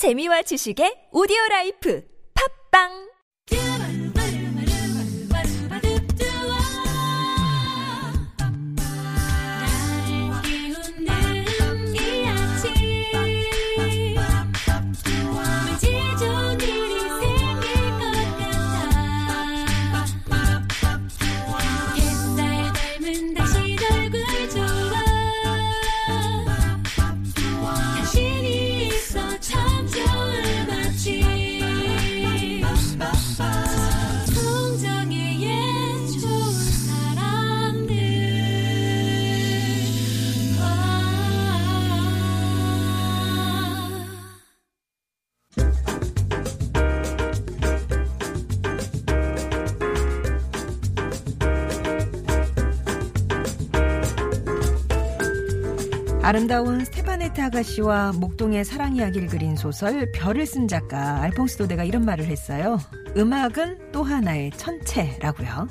재미와 지식의 오디오 라이프. 팝빵 아름다운 스테파네트 아가씨와 목동의 사랑 이야기를 그린 소설 별을 쓴 작가 알퐁스 도데가 이런 말을 했어요. 음악은 또 하나의 천체라고요.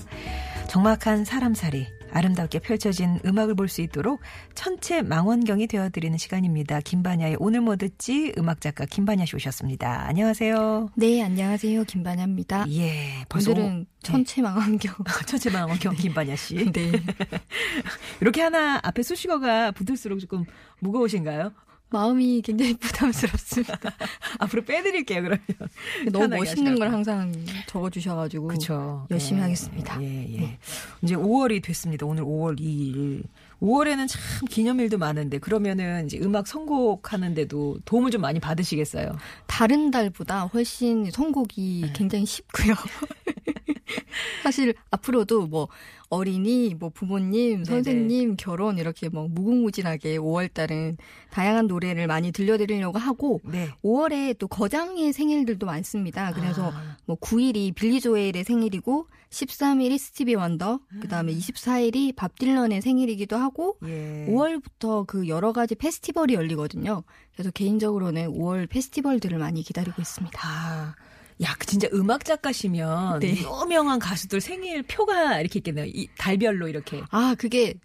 적막한 사람살이 아름답게 펼쳐진 음악을 볼 수 있도록 천체 망원경이 되어드리는 시간입니다. 김반야의 오늘 뭐 듣지 음악 작가 김반야 씨 오셨습니다. 안녕하세요. 네, 안녕하세요. 김반야입니다. 예, 벌써 오늘은 천체 망원경. 천체 망원경 김반야 씨. 네. 이렇게 하나 앞에 수식어가 붙을수록 조금 무거우신가요? 마음이 굉장히 부담스럽습니다. 앞으로 빼드릴게요, 그러면. 너무 멋있는 걸 하시라고. 항상 적어주셔가지고. 그쵸. 열심히 예, 하겠습니다. 예, 예. 네. 이제 5월이 됐습니다. 오늘 5월 2일. 5월에는 참 기념일도 많은데, 그러면은 이제 음악 선곡하는데도 도움을 좀 많이 받으시겠어요? 다른 달보다 훨씬 선곡이 네. 굉장히 쉽고요. 사실 앞으로도 뭐 어린이, 뭐 부모님, 네네. 선생님, 결혼 이렇게 뭐 무궁무진하게 5월 달은 다양한 노래를 많이 들려드리려고 하고 네. 5월에 또 거장의 생일들도 많습니다. 그래서 아, 뭐 9일이 빌리 조엘의 생일이고 13일이 스티비 원더, 그다음에 24일이 밥 딜런의 생일이기도 하고 예. 5월부터 그 여러 가지 페스티벌이 열리거든요. 그래서 개인적으로는 5월 페스티벌들을 많이 기다리고 있습니다. 아. 야, 그 진짜 음악 작가시면 네. 유명한 가수들 생일 표가 이렇게 있겠네요. 이 달별로 이렇게. 아, 그게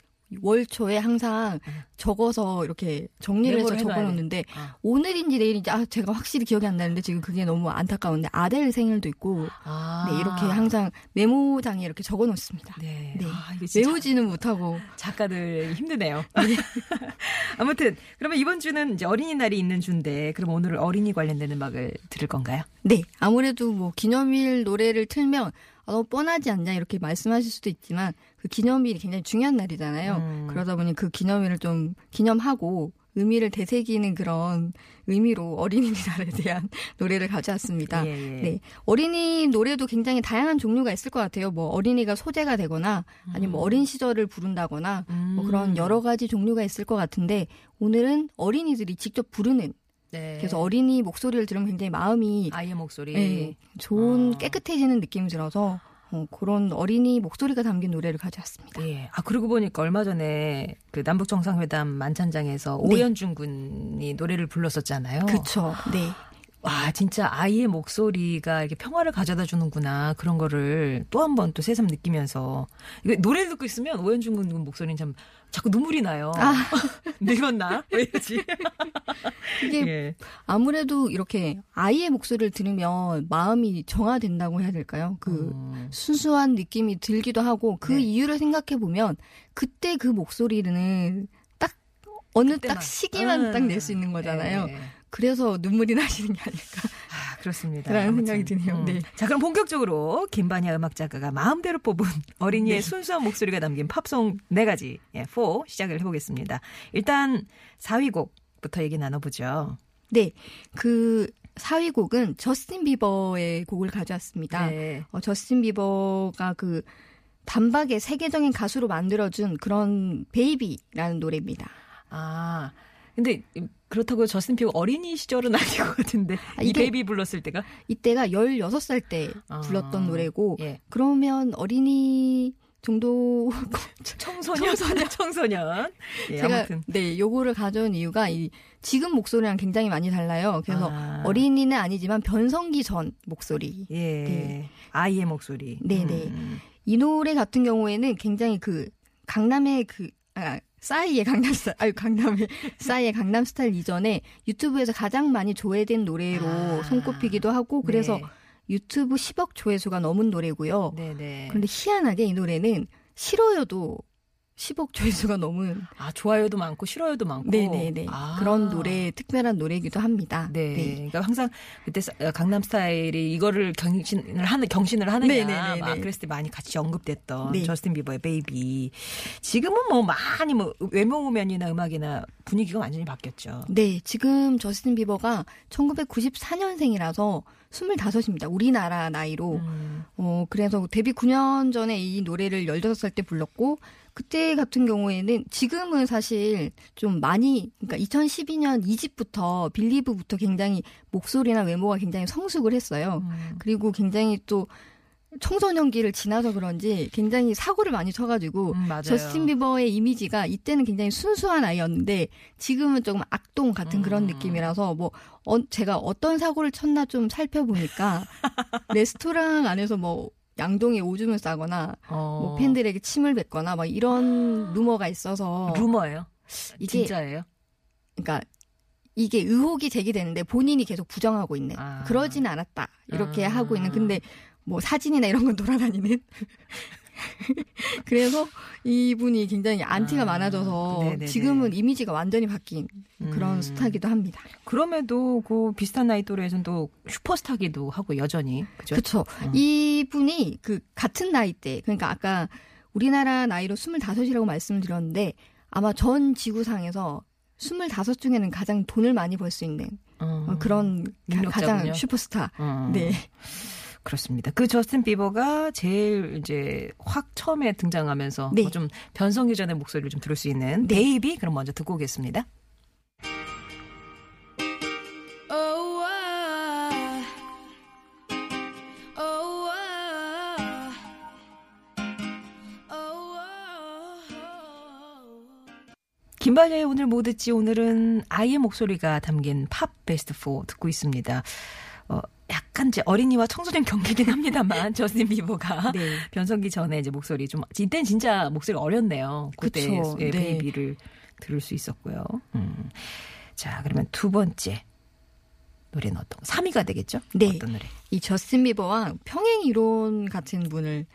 월 초에 항상 적어서 이렇게 정리를 해서 적어놓는데 아. 오늘인지 내일인지 아 제가 확실히 기억이 안 나는데 지금 그게 너무 안타까운데 아델 생일도 있고 아. 네 이렇게 항상 메모장에 이렇게 적어놓습니다. 네. 네. 아, 외우지는 못하고 작가들 힘드네요. 아무튼 그러면 이번 주는 이제 어린이날이 있는 주인데 그럼 오늘은 어린이 관련된 음악을 들을 건가요? 네, 아무래도 뭐 기념일 노래를 틀면 아, 너무 뻔하지 않냐 이렇게 말씀하실 수도 있지만 그 기념일이 굉장히 중요한 날이잖아요. 음. 그러다 보니 그 기념일을 좀 기념하고 의미를 되새기는 그런 의미로 어린이날에 대한 노래를 가져왔습니다. 예, 예. 네, 어린이 노래도 굉장히 다양한 종류가 있을 것 같아요. 뭐 어린이가 소재가 되거나 아니면 뭐 어린 시절을 부른다거나 뭐 음. 그런 여러 가지 종류가 있을 것 같은데 오늘은 어린이들이 직접 부르는 네. 그래서 어린이 목소리를 들으면 굉장히 마음이 아이의 목소리. 네, 좋은 아. 깨끗해지는 느낌이 들어서 어, 그런 어린이 목소리가 담긴 노래를 가져왔습니다. 예. 아 그러고 보니까 얼마 전에 그 남북 정상회담 만찬장에서 네. 오연준 군이 노래를 불렀었잖아요. 그렇죠. 네. 와 진짜 아이의 목소리가 이렇게 평화를 가져다 주는구나 그런 거를 또 한 번 또 새삼 느끼면서 이거 노래 듣고 있으면 오연준 군 목소리는 참 자꾸 눈물이 나요. 아. 늙었나? 왜 이러지? 이게 예. 아무래도 이렇게 아이의 목소리를 들으면 마음이 정화된다고 해야 될까요? 그 음. 순수한 느낌이 들기도 하고 그 네. 이유를 생각해 보면 그때 그 목소리는 딱 어느 그때만. 딱 시기만 음. 딱낼 수 있는 거잖아요. 예. 그래서 눈물이 나시는 게 아닐까. 아, 그렇습니다. 그런 아무튼, 생각이 드네요. 네. 자, 그럼 본격적으로 김반야 음악 작가가 마음대로 뽑은 어린이의 네. 순수한 목소리가 담긴 팝송 네 가지, 예, 4 시작을 해보겠습니다. 일단 4위 곡부터 얘기 나눠보죠. 네. 그 4위 곡은 저스틴 비버의 곡을 가져왔습니다. 네. 어, 저스틴 비버가 그 단박에 세계적인 가수로 만들어준 그런 Baby라는 노래입니다. 아, 근데 그렇다고 저스틴 비버 어린이 시절은 아닌 것 같은데 아, 이 Baby 불렀을 때가 이때가 16살 때 아, 불렀던 노래고 예. 그러면 어린이 정도 청소년 청소년 청소년 예, 제가 아무튼 네 요거를 가져온 이유가 이 지금 목소리랑 굉장히 많이 달라요. 그래서 아. 어린이는 아니지만 변성기 전 목소리. 예 네. 아이의 목소리 네네. 음. 이 노래 같은 경우에는 굉장히 그 강남의 그 아, 싸이의 강남 스타일, 아유, 강남의, 싸이의 강남 스타일 이전에 유튜브에서 가장 많이 조회된 노래로 아. 손꼽히기도 하고, 그래서 네. 유튜브 10억 조회수가 넘은 노래고요. 네네. 그런데 희한하게 이 노래는 싫어요도 10억 조회수가 넘은 아 좋아요도 많고 싫어요도 많고. 네네네 아. 그런 노래 특별한 노래이기도 합니다. 네. 그러니까 항상 그때 사- 어, 강남 스타일이 이거를 경신을 하는 경신을 하느냐. 막 그랬을 때 많이 같이 언급됐던 네. 저스틴 비버의 Baby. 지금은 뭐 많이 뭐 외모면이나 음악이나 분위기가 완전히 바뀌었죠. 네, 지금 저스틴 비버가 1994년생이라서 25입니다. 우리나라 나이로. 음. 어, 그래서 데뷔 9년 전에 이 노래를 15살 때 불렀고, 그때 같은 경우에는 지금은 사실 좀 많이, 그러니까 2012년 2집부터 빌리브부터 굉장히 목소리나 외모가 굉장히 성숙을 했어요. 음. 그리고 굉장히 또 청소년기를 지나서 그런지 굉장히 사고를 많이 쳐가지고 음. 저스틴 비버의 이미지가 이때는 굉장히 순수한 아이였는데 지금은 조금 악동 같은 그런 음. 느낌이라서 뭐 어, 제가 어떤 사고를 쳤나 좀 살펴보니까 레스토랑 안에서 뭐 양동이에 오줌을 싸거나 어. 뭐 팬들에게 침을 뱉거나 막 이런 루머가 있어서 루머예요. 이게 진짜예요? 그러니까 이게 의혹이 제기되는데 본인이 계속 부정하고 있는 아. 그러진 않았다 이렇게 아. 하고 있는 근데 뭐 사진이나 이런 건 돌아다니는 그래서 이분이 굉장히 안티가 아. 많아져서 네네네. 지금은 이미지가 완전히 바뀐 그런 음. 스타기도 합니다. 그럼에도 그 비슷한 나이 또래에서는 또 슈퍼스타기도 하고 여전히 그죠? 그렇죠. 음. 이분이 그 같은 나이 때 그러니까 아까 우리나라 나이로 25이라고 말씀드렸는데 아마 전 지구상에서 25 중에는 가장 돈을 많이 벌 수 있는 어. 어, 그런 가-. 가장 슈퍼스타. 어. 네. 그렇습니다. 그 저스틴 비버가 제일 이제 확 처음에 등장하면서 네. 뭐 좀 변성기 전의 목소리를 좀 들을 수 있는 네. Baby 그럼 먼저 듣고 오겠습니다. 김반야의 오늘 뭐 듣지 오늘은 아이의 목소리가 담긴 팝 베스트 4 듣고 있습니다. 어, 약간 이제 어린이와 청소년 경계긴 합니다만 저스틴 비버가 네. 변성기 전에 이제 목소리 좀 이때는 진짜 목소리 어렸네요. 그때. 예, 네. 베이비를 들을 수 있었고요. 음. 자 그러면 두 번째 노래는 어떤 거? 3위가 되겠죠? 네. 어떤 노래? 이 저스틴 비버와 평행 이론 같은 분을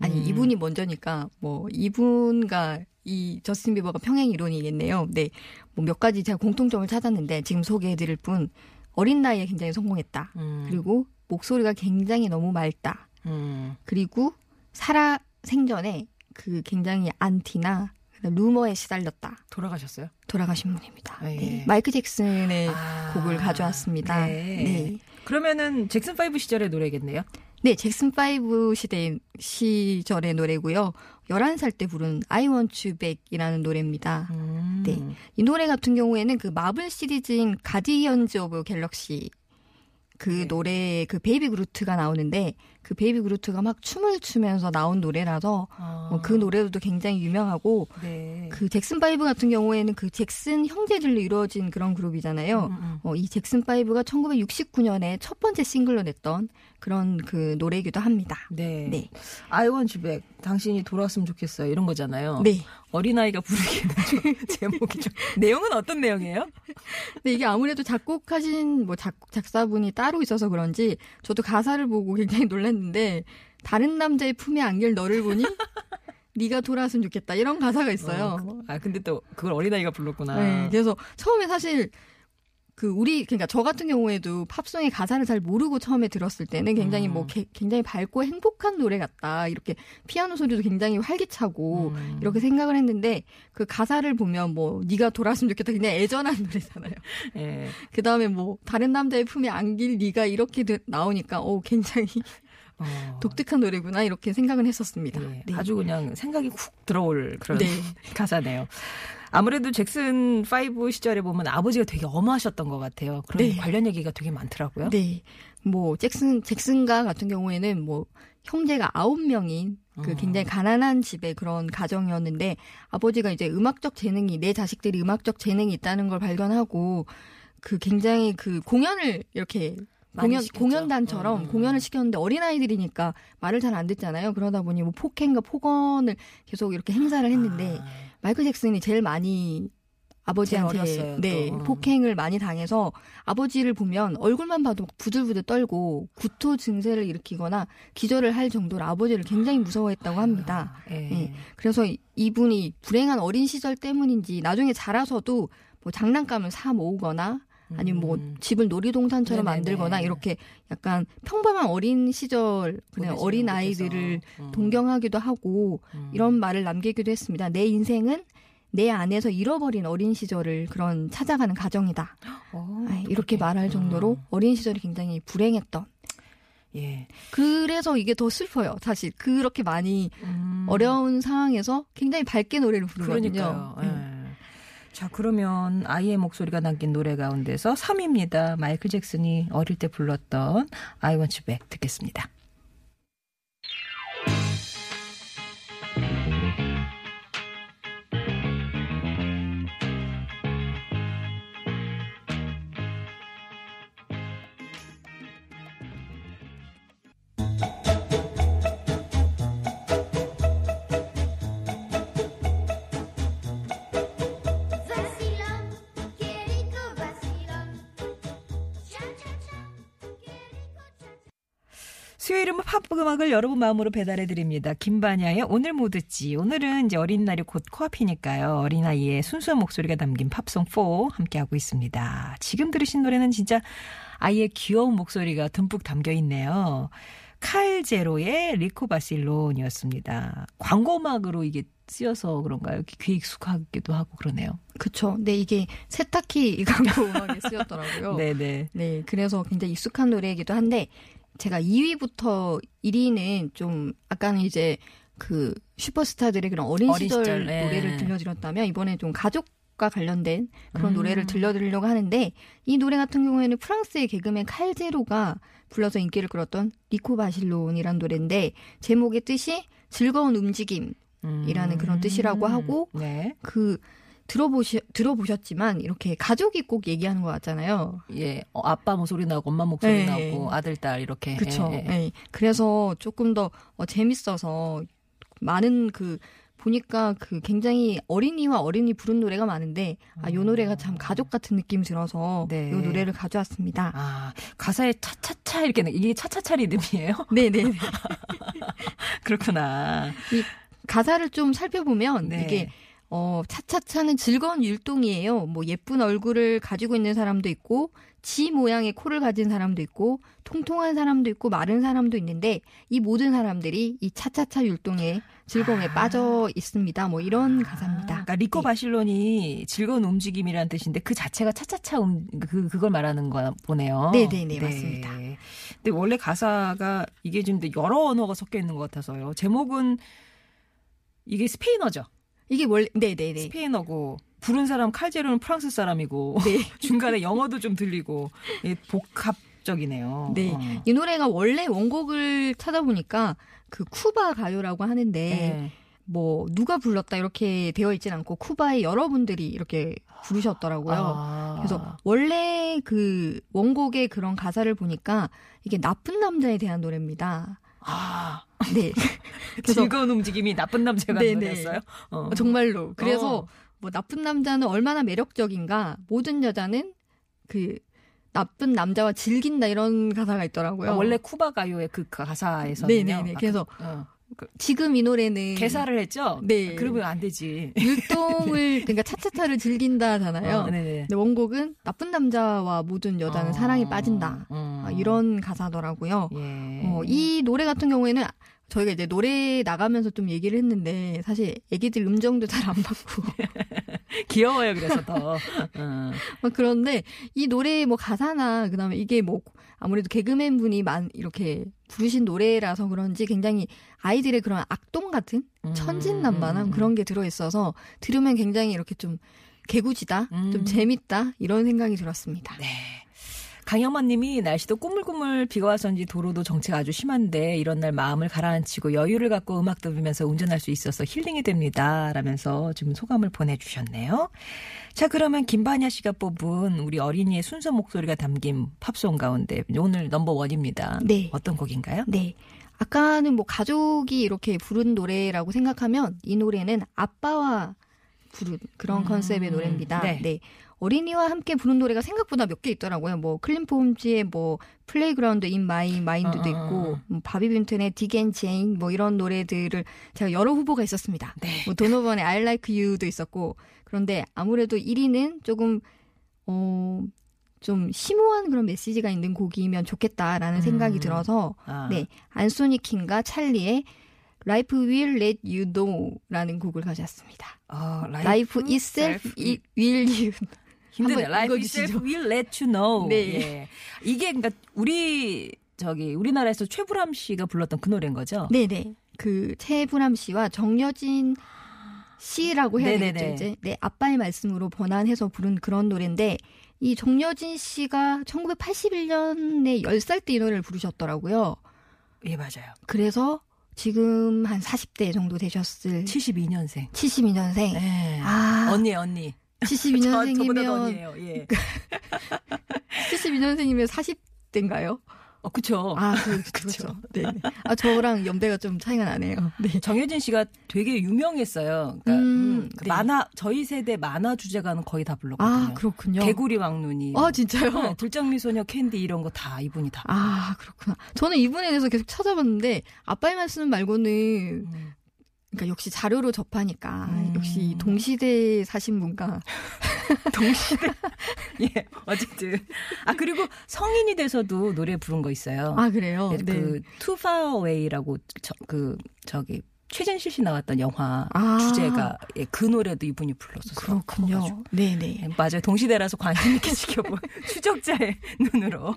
아니 음. 이분이 먼저니까 뭐 이분과 이 저스틴 비버가 평행 이론이겠네요. 네. 뭐 몇 가지 제가 공통점을 찾았는데 지금 소개해 드릴 분 어린 나이에 굉장히 성공했다. 음. 그리고 목소리가 굉장히 너무 맑다. 음. 그리고 살아 생전에 그 굉장히 안티나 루머에 시달렸다. 돌아가셨어요? 돌아가신 분입니다. 아, 예. 네. 마이크 잭슨의 아, 곡을 가져왔습니다. 네. 네. 그러면은 잭슨 5 시절의 노래겠네요. 네, 잭슨 5 시대 시절의 노래고요. 11살 때 부른 I Want You Back이라는 노래입니다. 음. 네. 이 노래 같은 경우에는 그 마블 시리즈인 Guardians of Galaxy 그 네. 노래 그 Baby 그루트가 나오는데 그 Baby 그루트가 막 춤을 추면서 나온 노래라서 아. 어, 그 노래도 굉장히 유명하고 네. 그 잭슨 5 같은 경우에는 그 잭슨 형제들로 이루어진 그런 그룹이잖아요. 음, 음. 어, 이 잭슨 5가 1969년에 첫 번째 싱글로 냈던 그런 그 노래이기도 합니다. 네. 네. I want you back. 당신이 돌아왔으면 좋겠어요. 이런 거잖아요. 네. 어린아이가 부르기에는 좀 제목이 좀. 내용은 어떤 내용이에요? 근데 이게 아무래도 작곡하신 뭐 작, 작사분이 따로 있어서 그런지 저도 가사를 보고 굉장히 놀랐 는데 다른 남자의 품에 안길 너를 보니 네가 돌아왔으면 좋겠다 이런 가사가 있어요. 어, 아, 근데 또 그걸 어린아이가 불렀구나. 네, 그래서 처음에 사실 그 우리 그러니까 저 같은 경우에도 팝송의 가사를 잘 모르고 처음에 들었을 때는 굉장히 음. 뭐 게- 굉장히 밝고 행복한 노래 같다 이렇게 피아노 소리도 굉장히 활기차고 음. 이렇게 생각을 했는데 그 가사를 보면 뭐 네가 돌아왔으면 좋겠다 그냥 애절한 노래잖아요. 예. 그 다음에 뭐 다른 남자의 품에 안길 네가 이렇게 되- 나오니까 어 굉장히 어. 독특한 노래구나 이렇게 생각은 했었습니다. 예, 네. 아주 그냥 생각이 훅 들어올 그런 네. 가사네요. 아무래도 잭슨 5 시절에 보면 아버지가 되게 엄하셨던 것 같아요. 그런 네. 관련 얘기가 되게 많더라고요. 네. 뭐 잭슨 잭슨가 같은 경우에는 뭐 형제가 아홉 명인 그 어. 굉장히 가난한 집의 그런 가정이었는데 아버지가 이제 음악적 재능이 내 자식들이 음악적 재능이 있다는 걸 발견하고 그 굉장히 그 공연을 이렇게 공연 시켰죠. 공연단처럼 음. 공연을 시켰는데 어린 아이들이니까 말을 잘 안 듣잖아요. 그러다 보니 뭐 폭행과 폭언을 계속 이렇게 행사를 했는데 아, 마이클 잭슨이 제일 많이 아버지한테 어렸어요, 네, 또. 어. 폭행을 많이 당해서 아버지를 보면 얼굴만 봐도 막 부들부들 떨고 구토 증세를 일으키거나 기절을 할 정도로 아버지를 굉장히 무서워했다고 합니다. 예. 예. 그래서 이- 이분이 불행한 어린 시절 때문인지 나중에 자라서도 뭐 장난감을 사 모으거나 아니면 뭐 음. 집을 놀이동산처럼 네네네. 만들거나 이렇게 약간 평범한 어린 시절 그냥 어린. 아이들을 음. 동경하기도 하고 음. 이런 말을 남기기도 했습니다. 내 인생은 내 안에서 잃어버린 어린 시절을 그런 찾아가는 가정이다. 어, 아, 이렇게. 말할 정도로 음. 어린 시절이 굉장히 불행했던. 예. 그래서 이게 더 슬퍼요. 사실 그렇게 많이 음. 어려운 상황에서 굉장히 밝게 노래를 부르거든요. 그러니까요. 예. 음. 자, 그러면 아이의 목소리가 남긴 노래 가운데서 3위입니다. 마이클 잭슨이 어릴 때 불렀던 I Want You Back 듣겠습니다. 수요일은 팝 음악을 여러분 마음으로 배달해 드립니다. 김반야의 오늘 뭐 듣지. 오늘은 이제 어린 날이 곧 코앞이니까요. 어린아이의 순수한 목소리가 담긴 팝송 4 함께하고 있습니다. 지금 들으신 노래는 진짜 아이의 귀여운 목소리가 듬뿍 담겨 있네요. 칼제로의 리코 바실론이었습니다. 광고 음악으로 이게 쓰여서 그런가요? 귀 익숙하기도 하고 그러네요. 그쵸. 근데 이게 세탁기 광고 음악에 쓰였더라고요. 네네. 네, 그래서 굉장히 익숙한 노래이기도 한데 제가 2위부터 1위는 좀 아까는 이제 그 슈퍼스타들의 그런 어린, 어린 시절, 시절, 네. 노래를 들려드렸다면 이번에 좀 가족 과 관련된 그런 음. 노래를 들려드리려고 하는데 이 노래 같은 경우에는 프랑스의 개그맨 칼제로가 불러서 인기를 끌었던 리코 바실론이란 노래인데 제목의 뜻이 즐거운 움직임이라는 음. 그런 뜻이라고 하고 네. 그 들어보시 들어보셨지만 이렇게 가족이 꼭 얘기하는 것 같잖아요. 예, 어, 아빠 목소리 나고 엄마 목소리 네. 나고 아들 딸 이렇게. 그쵸. 예, 예. 예. 그래서 조금 더 어, 재밌어서 많은 그 보니까 그 굉장히 어린이와 어린이 부른 노래가 많은데 아, 요 노래가 참 가족 같은 느낌이 들어서 네. 요 노래를 가져왔습니다. 아 가사에 차차차 이렇게 이게 차차차 리듬이에요? 네 네. 그렇구나. 가사를 좀 살펴보면 네. 이게 어 차차차는 즐거운 율동이에요. 뭐 예쁜 얼굴을 가지고 있는 사람도 있고 쥐 모양의 코를 가진 사람도 있고 통통한 사람도 있고 마른 사람도 있는데 이 모든 사람들이 이 차차차 율동의 즐거움에 아. 빠져 있습니다. 뭐 이런 가사입니다. 그러니까 리코 네. 바실론이 즐거운 움직임이라는 뜻인데 그 자체가 차차차 음, 그 그걸 말하는 거 보네요. 네네 네, 맞습니다. 근데 원래 가사가 이게 좀 여러 언어가 섞여 있는 것 같아서요. 제목은 이게 스페인어죠. 이게 원래 네네네. 스페인어고 부른 사람 칼제로는 프랑스 사람이고 네. 중간에 영어도 좀 들리고 예, 복합 적이네요. 네. 어. 이 노래가 원래 원곡을 찾아보니까 그 쿠바 가요라고 하는데 네. 뭐 누가 불렀다 이렇게 되어 있진 않고 쿠바의 여러분들이 이렇게 부르셨더라고요. 아. 그래서 원래 그 원곡의 그런 가사를 보니까 이게 나쁜 남자에 대한 노래입니다. 아, 네. 즐거운 움직임이 나쁜 남자가 네네. 노래였어요. 어. 정말로. 그래서 어. 뭐 나쁜 남자는 얼마나 매력적인가 모든 여자는 그 나쁜 남자와 즐긴다 이런 가사가 있더라고요. 아, 원래 쿠바 가요의 그 가사에서는요. 네네네. 아, 그래서 그, 어. 지금 이 노래는 개사를 했죠. 네. 그러면 안 되지. 율동을 그러니까 차차차를 즐긴다잖아요. 어, 네네. 근데 원곡은 나쁜 남자와 모든 여자는 어. 사랑에 빠진다. 음. 아, 이런 가사더라고요. 예. 어, 이 노래 같은 경우에는 저희가 이제 노래 나가면서 좀 얘기를 했는데 사실 애기들 음정도 잘 안 받고 귀여워요. 그래서 더. 어. 막 그런데 이 노래의 뭐 가사나 그다음에 이게 뭐 아무래도 개그맨 분이 만 이렇게 부르신 노래라서 그런지 굉장히 아이들의 그런 악동 같은 음, 천진난만한 음, 그런 게 들어 있어서 들으면 굉장히 이렇게 좀 개구지다, 음. 좀 재밌다 이런 생각이 들었습니다. 네. 강영만 님이 날씨도 꾸물꾸물 비가 와서인지 도로도 정체가 아주 심한데 이런 날 마음을 가라앉히고 여유를 갖고 음악 들으면서 운전할 수 있어서 힐링이 됩니다. 라면서 지금 소감을 보내주셨네요. 자, 그러면 김반야 씨가 뽑은 우리 어린이의 순수 목소리가 담긴 팝송 가운데 오늘 number one입니다. 네. 어떤 곡인가요? 네. 아까는 뭐 가족이 이렇게 부른 노래라고 생각하면 이 노래는 아빠와 부른 그런 컨셉의 노래입니다. 네. 네. 어린이와 함께 부른 노래가 생각보다 몇 개 있더라고요. 뭐 클린트 홈즈의 뭐 Playground in My Mind도 어, 어, 있고 어. 뭐 바비 빈튼의 Dick and Jane 뭐 이런 노래들을 제가 여러 후보가 있었습니다. 네. 뭐 도노번의 I Like You도 있었고 그런데 아무래도 1위는 조금 어. 좀 심오한 그런 메시지가 있는 곡이면 좋겠다라는 생각이 음. 들어서 아. 네 안소니 킹과 찰리의 Life Will Let You Know라는 곡을 가져왔습니다. 어, Life itself i- will you. 힘드네. Life itself will let you know. 네. 예. 이게 그러니까 우리 저기 우리나라에서 최불암 씨가 불렀던 그 노래인 거죠? 네네. 그 최불암 씨와 정여진 씨라고 해야 네네네. 되겠죠 이제. 네 아빠의 말씀으로 번안해서 부른 그런 노래인데 이 정여진 씨가 1981년에 10살 때 이 노래를 부르셨더라고요. 예, 맞아요. 그래서 지금 한 40대 정도 되셨을 72년생. 72년생. 네. 아, 언니, 언니. 저, 저보다 더 72년생이면 언니예요. 예. 72년생이면 40대인가요? 어, 그쵸. 아, 그, 그렇죠. 네. 아, 저랑 연배가 좀 차이가 나네요. 네. 정효진 씨가 되게 유명했어요. 그러니까 음, 음, 그 네. 만화 저희 세대 만화 주제가는 거의 다 불렀거든요. 아, 그렇군요. 개구리 왕눈이. 아, 진짜요? 네, 들장미 소녀 캔디 이런 거 다 이분이 다. 아, 그렇구나. 저는 이분에 대해서 계속 찾아봤는데, 아빠의 말씀 말고는, 음. 그러니까 역시 자료로 접하니까, 음. 역시 동시대에 사신 분과, 예, 어쨌든. 아, 그리고 성인이 돼서도 노래 부른 거 있어요. 아, 그래요? 예, 그, Away라고, 저, 그, 저기, 최진실 씨 나왔던 영화 아. 주제가, 예, 그 노래도 이분이 불렀었어요. 그렇군요. 커가지고. 네네. 예, 맞아요. 동시대라서 관심 있게 지켜본 추적자의 눈으로.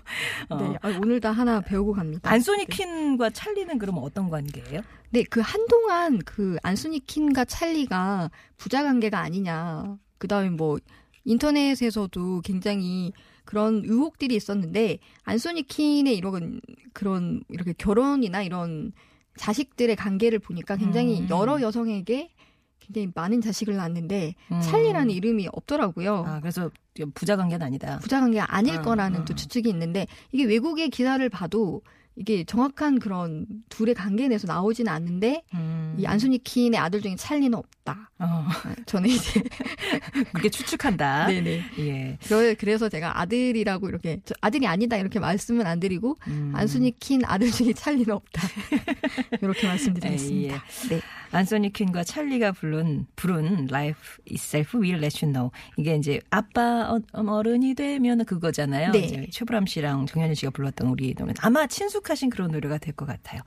어. 네. 아, 오늘 다 하나 배우고 갑니다. 안소니 퀸과 찰리는 그럼 어떤 관계예요? 네, 그 한동안 그 안소니 킨과 찰리가 부자 관계가 아니냐. 그 다음에 뭐 인터넷에서도 굉장히 그런 의혹들이 있었는데 안소니 킨의 이런 그런 이렇게 결혼이나 이런 자식들의 관계를 보니까 굉장히 음. 여러 여성에게 굉장히 많은 자식을 낳았는데 음. 찰리라는 이름이 없더라고요. 아, 그래서 부자 관계는 아니다. 부자 관계가 아닐 음, 거라는 음. 또 추측이 있는데 이게 외국의 기사를 봐도 이게 정확한 그런 둘의 관계에 대해서 나오지는 않는데 음. 이 안소니 킨의 아들 중에 찰리는 없다. 어, 아, 저는 이제 그렇게 추측한다. 네네. 예. 그래- 그래서 제가 아들이라고 이렇게 저 아들이 아니다 이렇게 말씀은 안 드리고 음. 안소니 킨 아들 중에 찰리는 없다. 이렇게 말씀드리겠습니다. 예, 네. 안소니 퀸과 찰리가 부른 부른 Life Itself Will Let You Know 이게 이제 아빠 어, 어른이 되면 그거잖아요. 네. 이제 최불암 씨랑 정현희 씨가 불렀던 우리 노래 아마 친숙 하신 그런 노래가 될 것 같아요.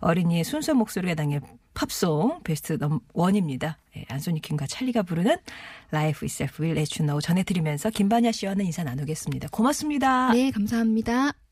어린이의 순수한 목소리가 담긴 팝송 베스트 넘 원입니다. 예, 안소니 퀸과 찰리가 부르는 Life Itself Will Let You Know 전해드리면서 김반야 씨와는 인사 나누겠습니다. 고맙습니다. 네, 감사합니다.